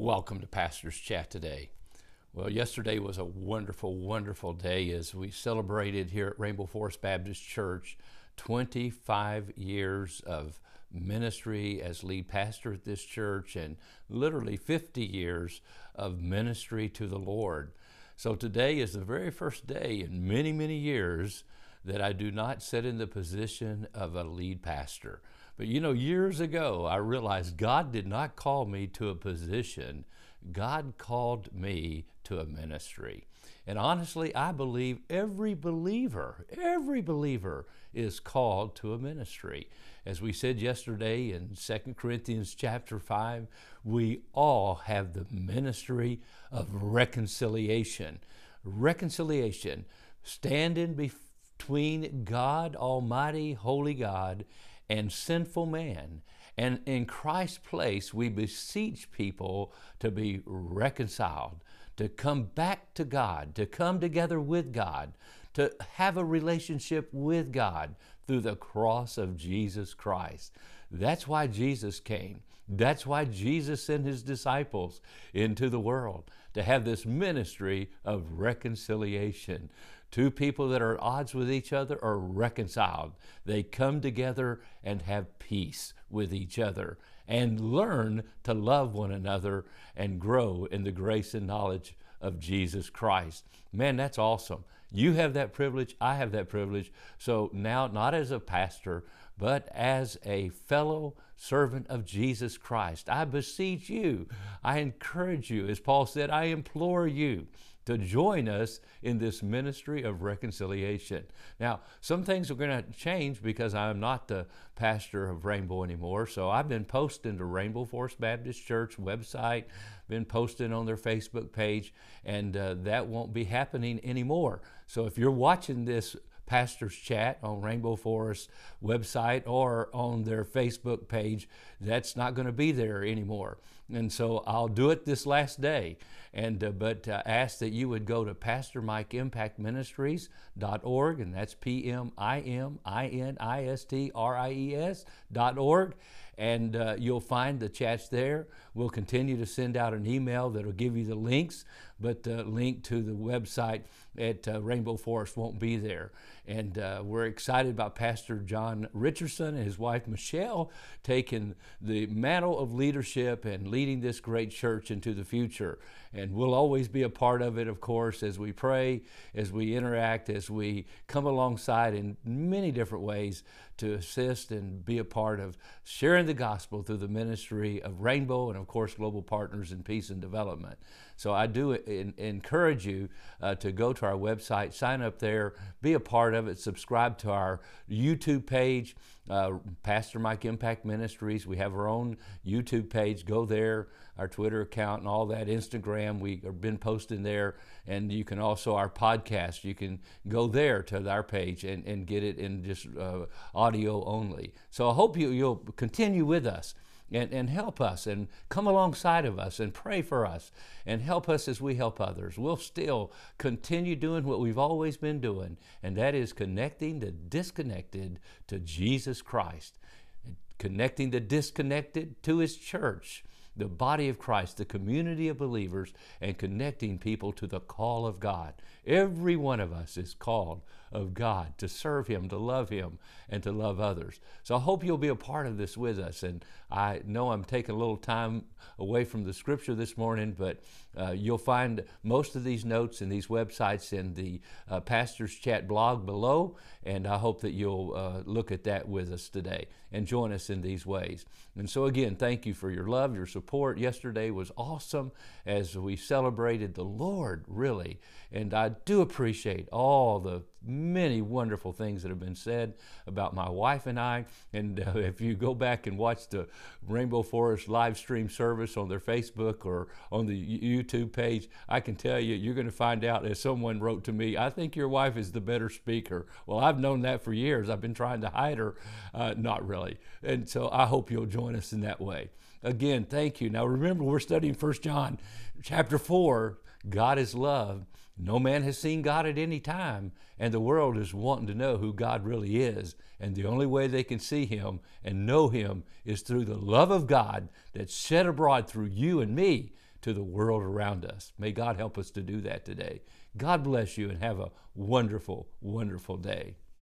Welcome to Pastor's Chat today. Well, yesterday was a wonderful, wonderful day as we celebrated here at Rainbow Forest Baptist Church 25 years of ministry as lead pastor at this church and literally 50 years of ministry to the Lord. So today is the very first day in many, many years that I do not sit in the position of a lead pastor. But you know, years ago, I realized God did not call me to a position, God called me to a ministry. And honestly, I believe every believer, every believer is called to a ministry. As we said yesterday in 2 Corinthians chapter 5, we all have the ministry of reconciliation. Reconciliation, standing between God Almighty, Holy God, and sinful man. And in Christ's place, we beseech people to be reconciled, to come back to God, to come together with God, to have a relationship with God through the cross of Jesus Christ. That's why Jesus came. That's why Jesus sent his disciples into the world to have this ministry of reconciliation. Two people that are at odds with each other are reconciled. They come together and have peace with each other and learn to love one another and grow in the grace and knowledge of Jesus Christ. Man, that's awesome. You have that privilege, I have that privilege. So now, not as a pastor, but as a fellow servant of Jesus Christ, I beseech you, I encourage you, as Paul said, I implore you to join us in this ministry of reconciliation. Now, some things are going to change because I'm not the pastor of Rainbow anymore. So I've been posting to Rainbow Forest Baptist Church website, been posting on their Facebook page, and uh, that won't be happening anymore. So if you're watching this pastor's chat on Rainbow Forest website or on their Facebook page, that's not going to be there anymore. And so I'll do it this last day. And uh, but uh, ask that you would go to PastorMikeImpactMinistries.org, and that's P-M-I-M-I-N-I-S-T-R-I-E-S.org, and uh, you'll find the chats there. We'll continue to send out an email that'll give you the links, but the link to the website at uh, Rainbow Forest won't be there. And uh, we're excited about Pastor John Richardson and his wife Michelle taking the mantle of leadership and leading this great church into the future. And we'll always be a part of it, of course, as we pray, as we interact, as we come alongside in many different ways to assist and be a part of sharing the gospel through the ministry of Rainbow and, of course, Global Partners in Peace and Development. So I do encourage you uh, to go to our website, sign up there, be a part of it, subscribe to our YouTube page, uh, Pastor Mike Impact Ministries. We have our own YouTube page. Go there, our Twitter account, and all that. Instagram, we have been posting there. And you can also, our podcast, you can go there to our page and, and get it in just uh, audio only. So I hope you, you'll continue with us and, and help us and come alongside of us and pray for us and help us as we help others. We'll still continue doing what we've always been doing, and that is connecting the disconnected to Jesus Christ, connecting the disconnected to His church the body of Christ, the community of believers, and connecting people to the call of God. Every one of us is called of God to serve Him, to love Him, and to love others. So I hope you'll be a part of this with us. And I know I'm taking a little time away from the scripture this morning, but uh, you'll find most of these notes and these websites in the uh, Pastor's Chat blog below. And I hope that you'll uh, look at that with us today and join us in these ways. And so, again, thank you for your love, your support. Yesterday was awesome as we celebrated the Lord, really. And I do appreciate all the many wonderful things that have been said about my wife and I. And uh, if you go back and watch the Rainbow Forest live stream service on their Facebook or on the YouTube page, I can tell you, you're going to find out, as someone wrote to me, I think your wife is the better speaker. Well, I've known that for years. I've been trying to hide her. Uh, not really. And so I hope you'll join us in that way. Again, thank you. Now remember, we're studying 1 John chapter 4. God is love. No man has seen God at any time, and the world is wanting to know who God really is. And the only way they can see Him and know Him is through the love of God that's shed abroad through you and me to the world around us. May God help us to do that today. God bless you and have a wonderful, wonderful day.